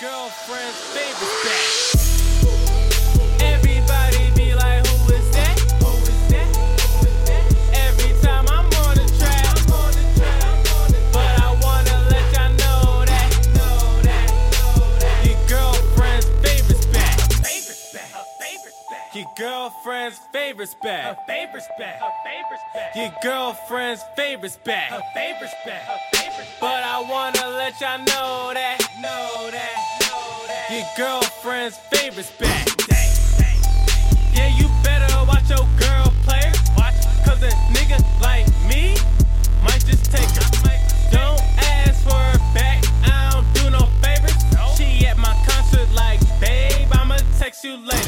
girlfriend's favorite back. Everybody be like, who is that? Who is that? Who is that? Every time I'm on the track, I'm on the track, I'm on the track. But I wanna let y'all know that, know that, know that. Your girlfriend's favorite's back. Favorite's back. Her favorite's back. Your girlfriend's favorite's back. Her favorite's back. Her favorite's back. Your girlfriend's favorite's back. Her favorite's back. Her favorite's back. But I wanna let y'all know that, know that. Your girlfriend's favorite's back. Yeah, you better watch your girl player. Watch, cause a nigga like me might just take her. Don't ask for her back, I don't do no favors. She at my concert like, babe, I'ma text you later.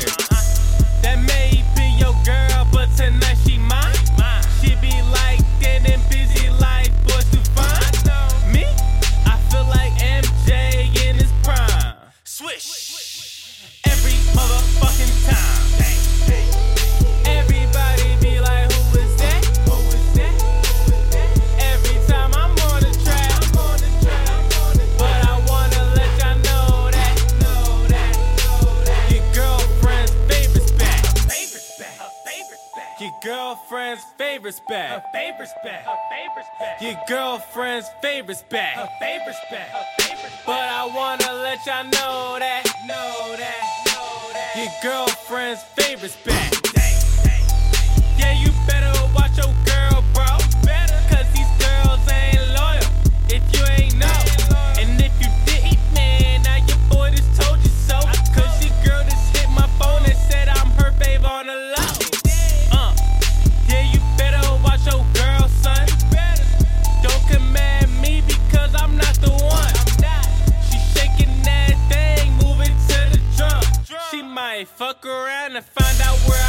Girlfriend's favorite's back. Her favorite's back. Her favorite's back. Your girlfriend's favorite's back. Her favorite's back. Her favorite's back. But I wanna let y'all know that, know that, know that. Your girlfriend's favorite's back. Yeah, you better fuck around and find out where I